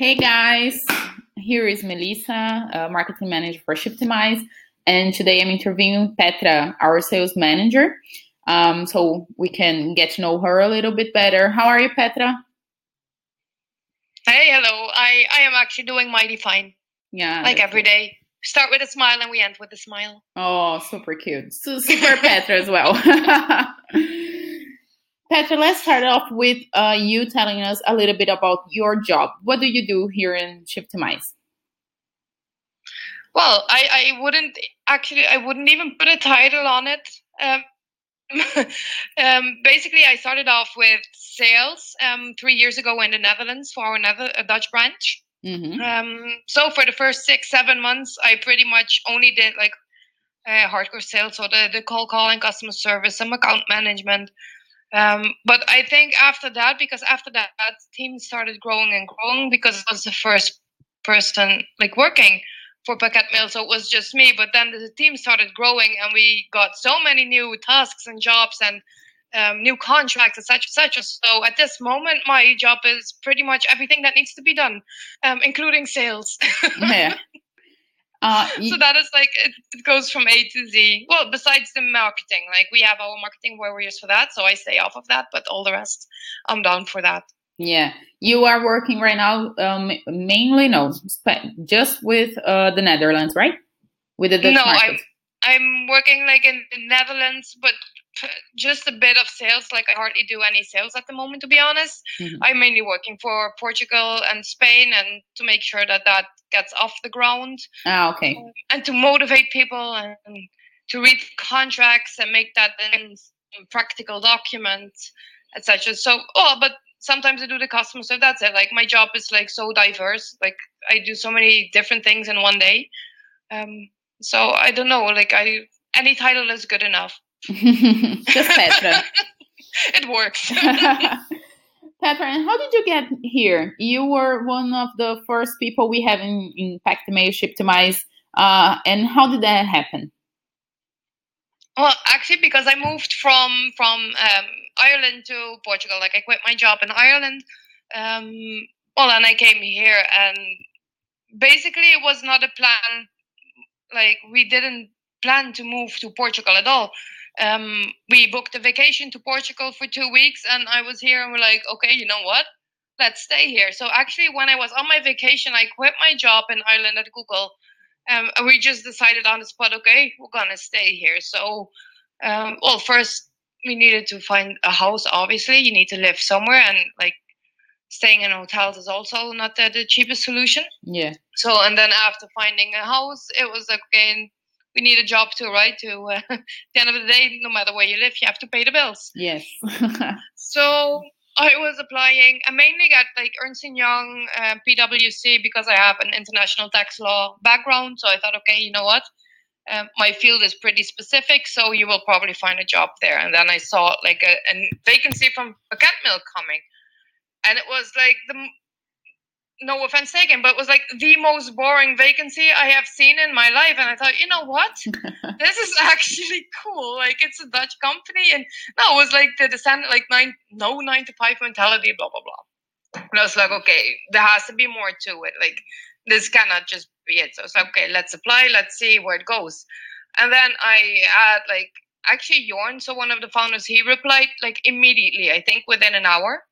Hey guys, here is Melissa, marketing manager for Shiptimize, and today I'm interviewing Petra, our sales manager, um, so we can get to know her a little bit better. How are you, Petra? Hey, hello. I I am actually doing mighty fine. Yeah, like every day. Start with a smile and we end with a smile. Oh, super cute. So, super Petra as well. Petra, let's start off with uh, you telling us a little bit about your job. What do you do here in Shiptimize? Well, I, I wouldn't actually, I wouldn't even put a title on it. Um, um, basically, I started off with sales um, three years ago in the Netherlands for our Nether- Dutch branch. Mm-hmm. Um, so for the first six, seven months, I pretty much only did like uh, hardcore sales, so the, the call calling, customer service, some account management, um, but I think after that, because after that, that team started growing and growing because I was the first person like working for PakketMail, so it was just me. But then the team started growing, and we got so many new tasks and jobs and um, new contracts, etc., etc. So at this moment, my job is pretty much everything that needs to be done, um, including sales. yeah. Uh, so that is like it, it, goes from A to Z. Well, besides the marketing, like we have our marketing warriors for that, so I stay off of that. But all the rest, I'm down for that. Yeah, you are working right now um, mainly no, just with uh, the Netherlands, right? With the Dutch no, market. I'm I'm working like in the Netherlands, but just a bit of sales. Like I hardly do any sales at the moment, to be honest. Mm-hmm. I'm mainly working for Portugal and Spain, and to make sure that that gets off the ground. Ah, okay. Um, and to motivate people and to read contracts and make that in practical documents, etc. So, oh, but sometimes I do the customer stuff. That's it. Like my job is like so diverse. Like I do so many different things in one day. Um, so I don't know. Like I, any title is good enough. Just Petra. it works. And how did you get here? You were one of the first people we have in, in PakketMail Shiptimize. Uh, and how did that happen? Well, actually, because I moved from from um, Ireland to Portugal. Like I quit my job in Ireland. Um, well, and I came here, and basically it was not a plan. Like we didn't plan to move to Portugal at all um, we booked a vacation to Portugal for two weeks, and I was here, and we're like, okay, you know what? Let's stay here. So actually, when I was on my vacation, I quit my job in Ireland at Google. Um, and we just decided on the spot, okay, we're gonna stay here. So, um, well, first we needed to find a house. Obviously, you need to live somewhere, and like staying in hotels is also not the, the cheapest solution. Yeah. So, and then after finding a house, it was like, okay, we need a job too, right? To uh, at the end of the day, no matter where you live, you have to pay the bills. Yes. so I was applying. I mainly got like Ernst and Young, uh, PwC, because I have an international tax law background. So I thought, okay, you know what? Um, my field is pretty specific, so you will probably find a job there. And then I saw like a, a vacancy from Packet Mail coming, and it was like the no offense taken, but it was like the most boring vacancy I have seen in my life. And I thought, you know what? this is actually cool. Like it's a Dutch company. And no, it was like the descent, like nine, no nine to five mentality, blah, blah, blah. And I was like, okay, there has to be more to it. Like this cannot just be it. So it's like, okay, let's apply. Let's see where it goes. And then I had like, actually Jorn, so one of the founders, he replied like immediately, I think within an hour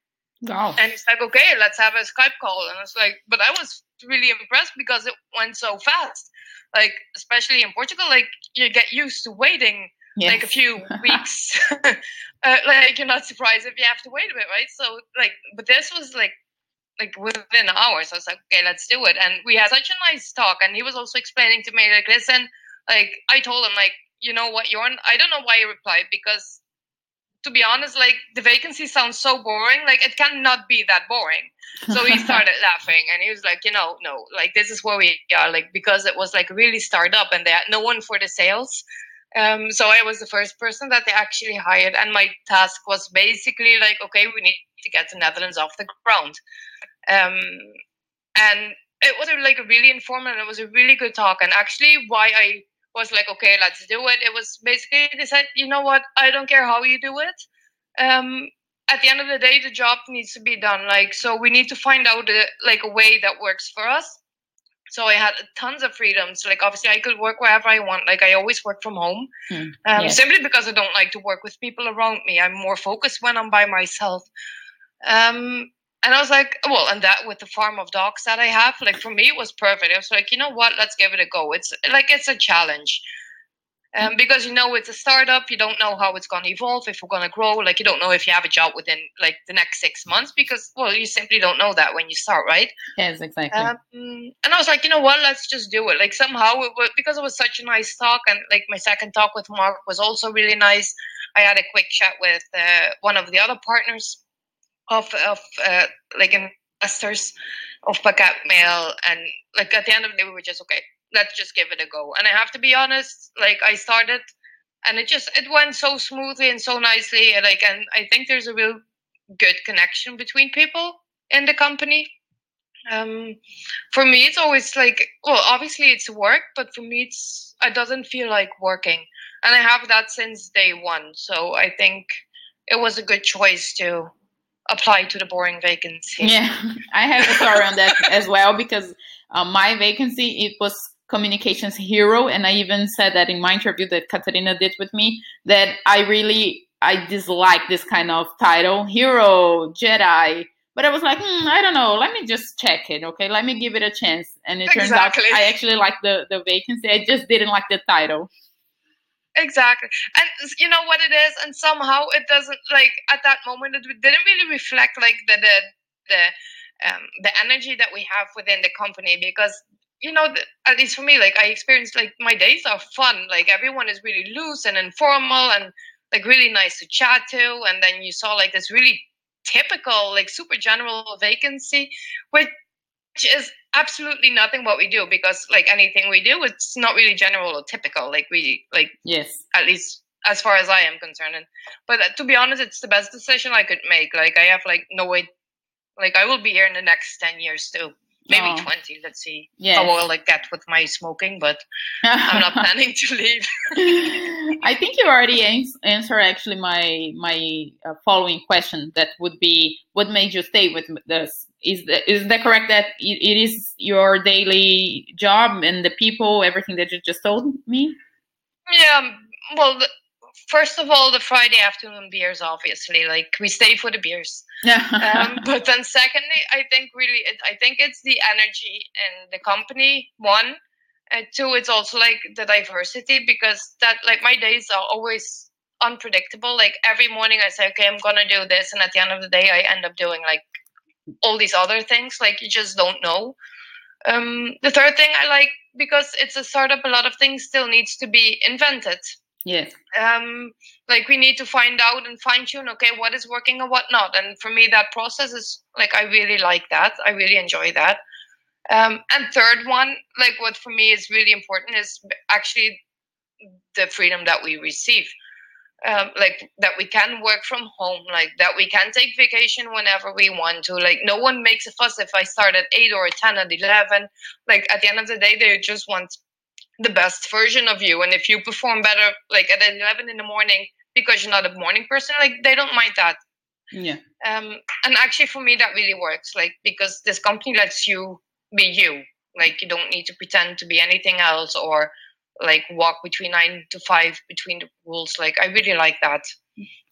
Wow. And it's like, okay, let's have a Skype call. And it's like, but I was really impressed because it went so fast. Like, especially in Portugal, like you get used to waiting yes. like a few weeks. uh, like you're not surprised if you have to wait a bit, right? So like, but this was like, like within hours. I was like, okay, let's do it. And we had such a nice talk. And he was also explaining to me, like, listen, like I told him, like, you know what, Jorn, I don't know why he replied because to be honest, like the vacancy sounds so boring. Like it cannot be that boring. So he started laughing and he was like, you know, no, like this is where we are, like because it was like really startup and they had no one for the sales. Um, so I was the first person that they actually hired, and my task was basically like, okay, we need to get the Netherlands off the ground. Um, and it was like a really informative, it was a really good talk. And actually, why I was like, okay, let's do it. It was basically they said, you know what, I don't care how you do it. Um, at the end of the day, the job needs to be done. Like, so we need to find out a, like a way that works for us. So I had tons of freedoms. Like, obviously, I could work wherever I want. Like, I always work from home, mm, um, yes. simply because I don't like to work with people around me. I'm more focused when I'm by myself. Um, and I was like, well, and that with the farm of dogs that I have, like for me, it was perfect. I was like, you know what? Let's give it a go. It's like it's a challenge. Um, because you know it's a startup, you don't know how it's going to evolve, if we're going to grow. Like you don't know if you have a job within like the next six months, because well, you simply don't know that when you start, right? Yes, exactly. Um, and I was like, you know what? Let's just do it. Like somehow, it was, because it was such a nice talk, and like my second talk with Mark was also really nice. I had a quick chat with uh, one of the other partners of of uh, like investors of Packet Mail, and like at the end of the day, we were just okay let's just give it a go. And I have to be honest, like I started and it just it went so smoothly and so nicely. And like and I think there's a real good connection between people in the company. Um, for me, it's always like well, obviously it's work, but for me, it's it doesn't feel like working, and I have that since day one. So I think it was a good choice to apply to the boring vacancy. Yeah, I have a story on that as well because uh, my vacancy it was communications hero and i even said that in my interview that katarina did with me that i really i dislike this kind of title hero jedi. But i was like hmm, i don't know let me just check it okay? Let me give it a chance. And it turns out i actually like the the vacancy. I just didn't like the title exactly and you know what it is and somehow it doesn't like at that moment it didn't really reflect like the the the um, the energy that we have within the company because you know, at least for me, like I experienced like my days are fun. Like everyone is really loose and informal and like really nice to chat to. And then you saw like this really typical, like super general vacancy, which is absolutely nothing what we do because like anything we do, it's not really general or typical. Like we like yes, at least as far as I am concerned. And, but uh, to be honest, it's the best decision I could make. Like I have like no way, like I will be here in the next ten years too maybe oh. 20 let's see yes. how well i get with my smoking but i'm not planning to leave i think you already ans- answered actually my my uh, following question that would be what made you stay with this is that, is that correct that it, it is your daily job and the people everything that you just told me yeah well the, first of all, the Friday afternoon beers, obviously, like we stay for the beers. um, but then, secondly, I think really, it, I think it's the energy in the company. One, and two, it's also like the diversity because that, like, my days are always unpredictable. Like every morning, I say, okay, I'm gonna do this, and at the end of the day, I end up doing like all these other things. Like you just don't know. Um, the third thing I like because it's a startup, a lot of things still needs to be invented Yes. Um, like we need to find out and fine tune, okay, what is working and what not. And for me, that process is like, I really like that. I really enjoy that. Um, and third one, like what for me is really important is actually the freedom that we receive. Um, like that we can work from home, like that we can take vacation whenever we want to. Like no one makes a fuss if I start at eight or ten at eleven. Like at the end of the day, they just want the best version of you. And if you perform better like at 11 in the morning because you're not a morning person like they don't mind that. Yeah. Um and actually for me that really works like because this company lets you be you. Like you don't need to pretend to be anything else or like walk between nine to five between the rules. Like i really like that.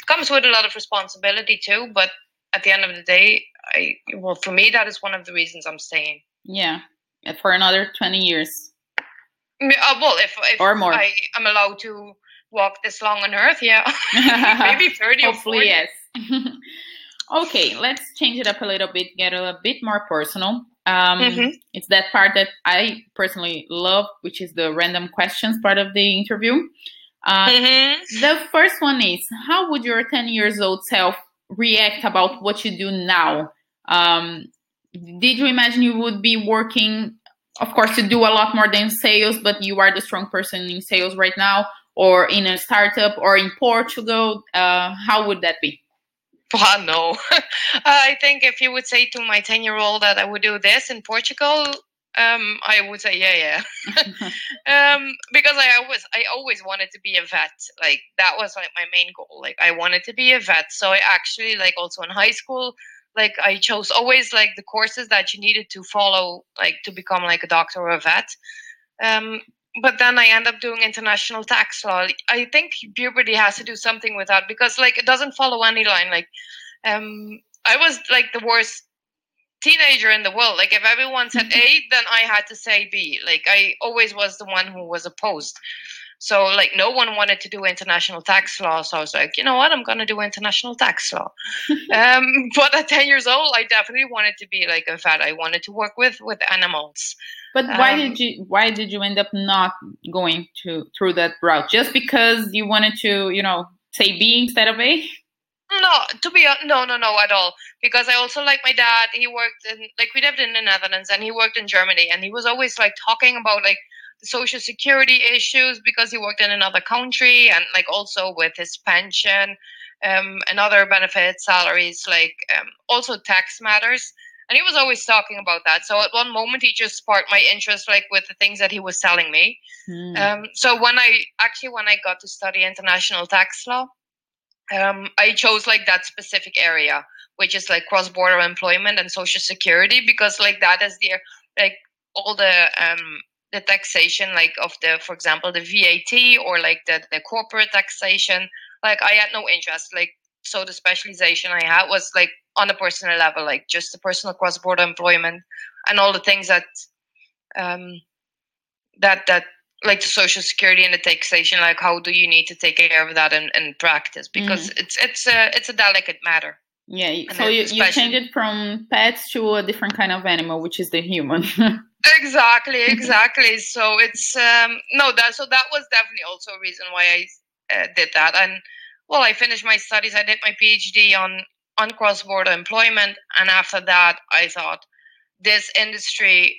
Comes with a lot of responsibility too but at the end of the day i well for me that is one of the reasons i'm staying. Yeah. For another 20 years uh, well, if, if or more. I am allowed to walk this long on Earth, yeah, maybe thirty Hopefully, or 40. yes. okay, let's change it up a little bit, get a bit more personal. Um, mm-hmm. It's that part that I personally love, which is the random questions part of the interview. Uh, mm-hmm. The first one is How would your 10 years old self react about what you do now? Um, did you imagine you would be working of course you do a lot more than sales but you are the strong person in sales right now or in a startup or in portugal uh, how would that be well, no. I think if you would say to my 10 year old that I would do this in Portugal, Um, I would say yeah, yeah. um, because I always I always wanted to be a vet. Like that was like my main goal. Like I wanted to be a vet. So I actually like also in high school, like I chose always like the courses that you needed to follow, like to become like a doctor or a vet. Um, but then I end up doing international tax law. I think puberty has to do something with that because like it doesn't follow any line. Like um, I was like the worst teenager in the world. Like if everyone said A, then I had to say B. Like I always was the one who was opposed. So like no one wanted to do international tax law. So I was like, you know what, I'm gonna do international tax law. um, but at 10 years old, I definitely wanted to be like a vet. I wanted to work with with animals. But why um, did you why did you end up not going to through that route? Just because you wanted to, you know, say B instead of A? No, to be no, no, no, at all. Because I also like my dad. He worked in like we lived in the Netherlands, and he worked in Germany, and he was always like talking about like social security issues because he worked in another country, and like also with his pension, um, and other benefits, salaries, like um, also tax matters. And he was always talking about that. So at one moment, he just sparked my interest, like with the things that he was telling me. Mm. Um, so when I actually when I got to study international tax law um, I chose like that specific area, which is like cross border employment and social security, because like that is the like all the um the taxation like of the for example the VAT or like the the corporate taxation. Like I had no interest. Like so the specialization I had was like on a personal level, like just the personal cross border employment and all the things that um that that like the social security and the taxation like how do you need to take care of that in, in practice because mm. it's it's a it's a delicate matter yeah so you, you change it from pets to a different kind of animal which is the human. Exactly exactly. So it's um no that so that was definitely also a reason why i uh, did that. And well i finished my studies. I did my phd on on cross-border employment. And after that i thought this industry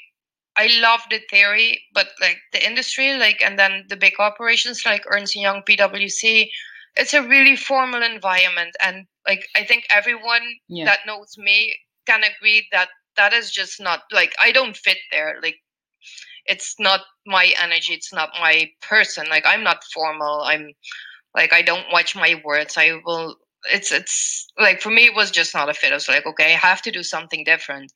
I love the theory, but like the industry, like and then the big operations like Ernst Young, PwC, it's a really formal environment, and like I think everyone yeah. that knows me can agree that that is just not like I don't fit there. Like it's not my energy, it's not my person. Like I'm not formal. I'm like I don't watch my words. I will. It's it's like for me it was just not a fit. I was like, okay, I have to do something different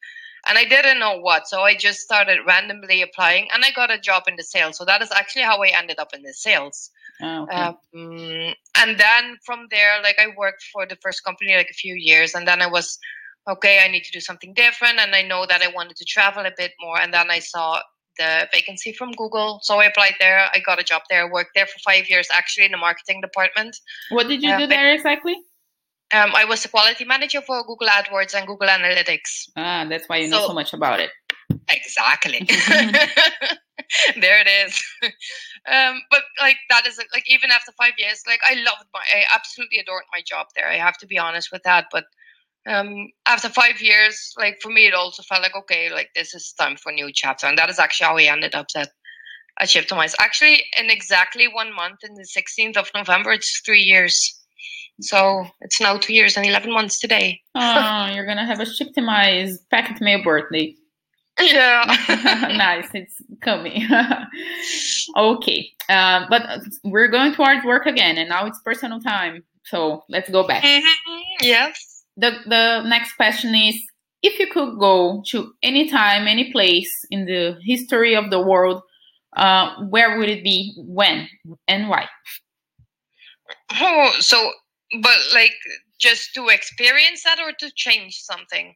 and I didn't know what. So I just started randomly applying and I got a job in the sales. So that is actually how I ended up in the sales. Oh, okay. um, and then from there, like I worked for the first company like a few years and then I was, okay, I need to do something different. And I know that I wanted to travel a bit more. And then I saw the vacancy from Google. So I applied there. I got a job there, worked there for five years actually in the marketing department. What did you uh, do there exactly? Um, I was a quality manager for Google AdWords and Google Analytics. Ah, that's why you know so, so much about it. Exactly. there it is. Um, but like that is like even after five years, like I loved my, I absolutely adored my job there. I have to be honest with that. But um, after five years, like for me, it also felt like okay, like this is time for a new chapter, and that is actually how we ended up at at Shiptimize. Actually, in exactly one month, in the 16th of November, it's three years. So it's now two years and 11 months today. oh, you're going to have a Shiptimize PakketMail birthday. Yeah. nice. It's coming. okay. Uh, but we're going towards work again, and now it's personal time. So let's go back. Mm-hmm. Yes. The, the next question is if you could go to any time, any place in the history of the world, uh, where would it be, when, and why? Oh, so but like just to experience that or to change something?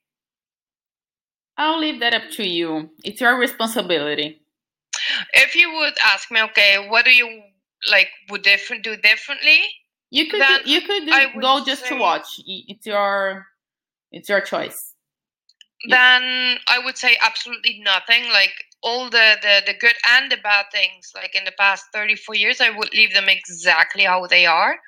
I'll leave that up to you. It's your responsibility. If you would ask me, okay, what do you like would different do differently? You could do, you could do, go just say, to watch. It's your it's your choice. Then I would say absolutely nothing. Like all the, the the good and the bad things, like in the past 34 years, I would leave them exactly how they are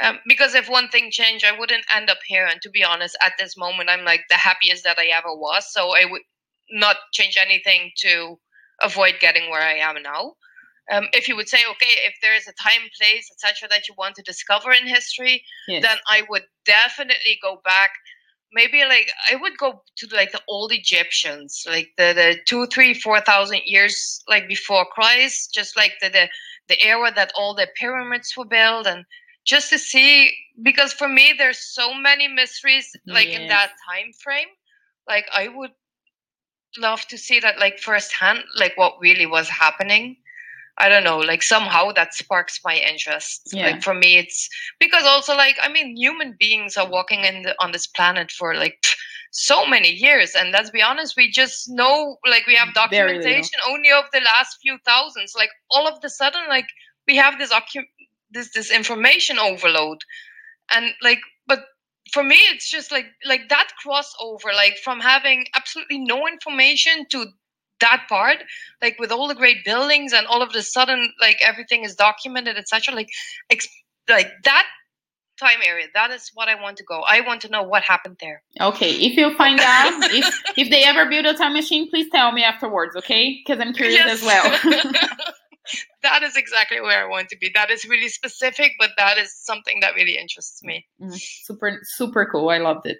um, because if one thing changed, I wouldn't end up here. And to be honest, at this moment, I'm like the happiest that I ever was. So I would not change anything to avoid getting where I am now. Um, if you would say, okay, if there is a time, place, etc., that you want to discover in history, yes. then I would definitely go back maybe like I would go to like the old Egyptians, like the the two, three, four thousand years like before Christ, just like the the the era that all the pyramids were built, and just to see because for me there's so many mysteries like yes. in that time frame. Like I would love to see that like firsthand, like what really was happening. I don't know, like somehow that sparks my interest. Yeah. Like for me, it's because also like I mean, human beings are walking in the, on this planet for like so many years, and let's be honest, we just know like we have documentation only of the last few thousands. Like all of the sudden, like we have this ocu- this this information overload, and like but for me it's just like like that crossover like from having absolutely no information to that part like with all the great buildings and all of the sudden like everything is documented etc like ex- like that time area that is what i want to go. I want to know what happened there. Okay if you find out if if they ever build a time machine please tell me afterwards okay? Because i'm curious yes. as well that is exactly where i want to be that is really specific but that is something that really interests me mm, super super cool i loved it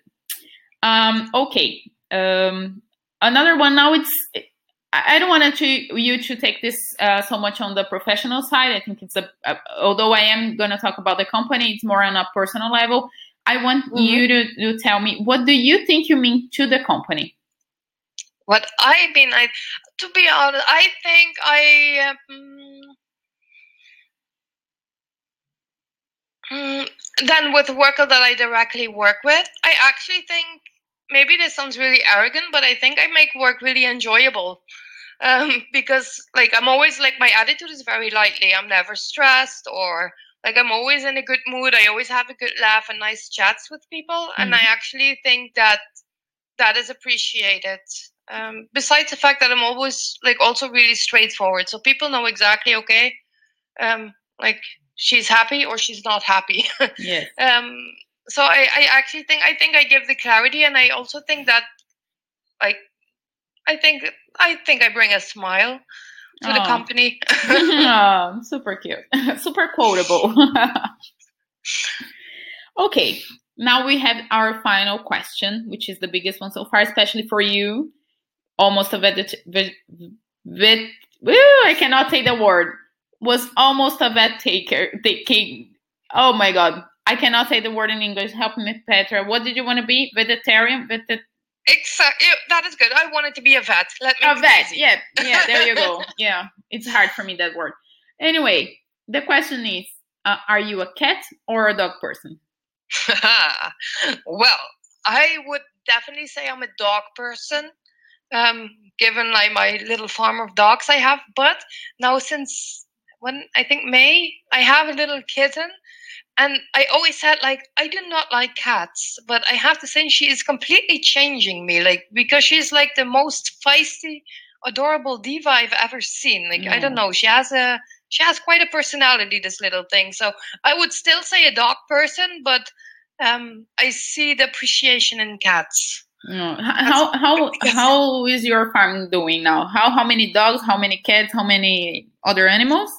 um okay um another one now it's I don't want to you to take this uh, so much on the professional side. I think it's a, a although I am going to talk about the company, it's more on a personal level. I want mm-hmm. you to, to tell me what do you think you mean to the company? What I mean, I to be honest, I think I. Um, um, then with the worker that I directly work with, I actually think maybe this sounds really arrogant, but I think I make work really enjoyable um, because like I'm always like my attitude is very lightly. I'm never stressed or like I'm always in a good mood. I always have a good laugh and nice chats with people, mm-hmm. and I mm-hmm. actually think that that is appreciated. Um, besides the fact that I'm always like also really straightforward, so people know exactly okay, um, like she's happy or she's not happy. yes. Um, so I, I actually think I think I give the clarity, and I also think that like I think I think I bring a smile to oh. the company. oh, super cute, super quotable. okay, now we have our final question, which is the biggest one so far, especially for you. Almost a vet, vet, vet woo, I cannot say the word. Was almost a vet taker. Taking. Oh my god, I cannot say the word in English. Help me, Petra. What did you want to be? Vegetarian? Veget- Exactly. That is good. I wanted to be a vet. Let me. A vet. Easy. Yeah. Yeah. There you go. yeah. It's hard for me that word. Anyway, the question is: uh, Are you a cat or a dog person? well, I would definitely say I'm a dog person. Um, given like my little farm of dogs I have, but now since when I think May, I have a little kitten and I always said like I do not like cats, but I have to say she is completely changing me, like because she's like the most feisty, adorable diva I've ever seen. Like I don't know, she has a she has quite a personality, this little thing. So I would still say a dog person, but um, I see the appreciation in cats. No. How how how is your farm doing now? How how many dogs? How many cats? How many other animals?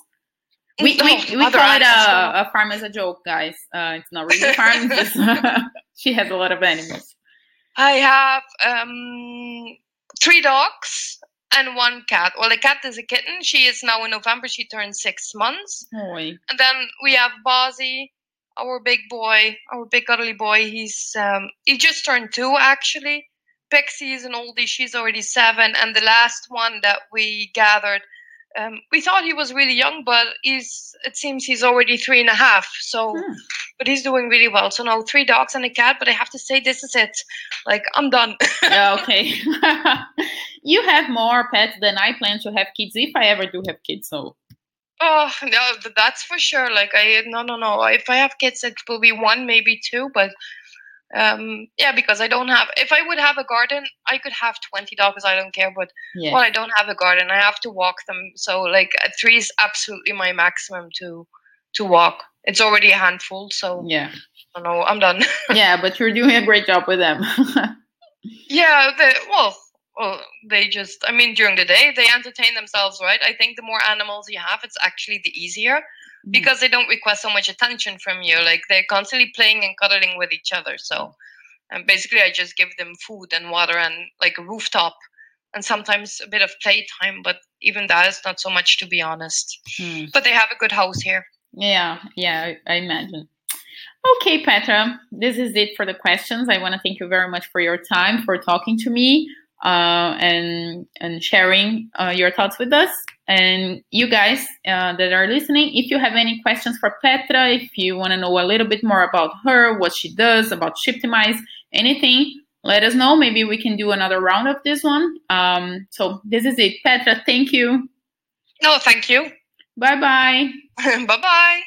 We, we, we call it a, a, farm as a joke, guys. Uh, it's not really a farm. just, she has a lot of animals. I have um, three dogs and one cat. Well, the cat is a kitten. She is now in November. She turns six months. Oy. And then we have Bozzy, our big boy, our big cuddly boy. He's um, he just turned two actually. Pixie is an oldie. She's already seven. And the last one that we gathered um, we thought he was really young, but he's it seems he's already three and a half. So, hmm. but he's doing really well. So now three dogs and a cat. But I have to say, this is it. Like I'm done. yeah, okay. you have more pets than I plan to have kids if I ever do have kids. So. Oh no, that's for sure. Like I no no no. If I have kids, it will be one, maybe two. But um yeah because i don't have if i would have a garden i could have 20 dogs i don't care but yeah. well i don't have a garden i have to walk them so like three is absolutely my maximum to to walk it's already a handful so yeah i know i'm done yeah but you're doing a great job with them yeah they, well well they just i mean during the day they entertain themselves right i think the more animals you have it's actually the easier Mm. because they don't request so much attention from you. Like they're constantly playing and cuddling with each other. So And basically, I just give them food and water and like a rooftop and sometimes a bit of playtime. But even that is not so much, to be honest. Hmm. But they have a good house here. Yeah, yeah, I, I imagine. Okay, Petra, this is it for the questions. I want to thank you very much for your time, for talking to me, uh, and and sharing uh, your thoughts with us. And you guys uh, that are listening, if you have any questions for Petra, if you want to know a little bit more about her, what she does, about Shiptimize, anything, let us know. Maybe we can do another round of this one. Um, so this is it. Petra, thank you. No, thank you. Bye bye. bye bye.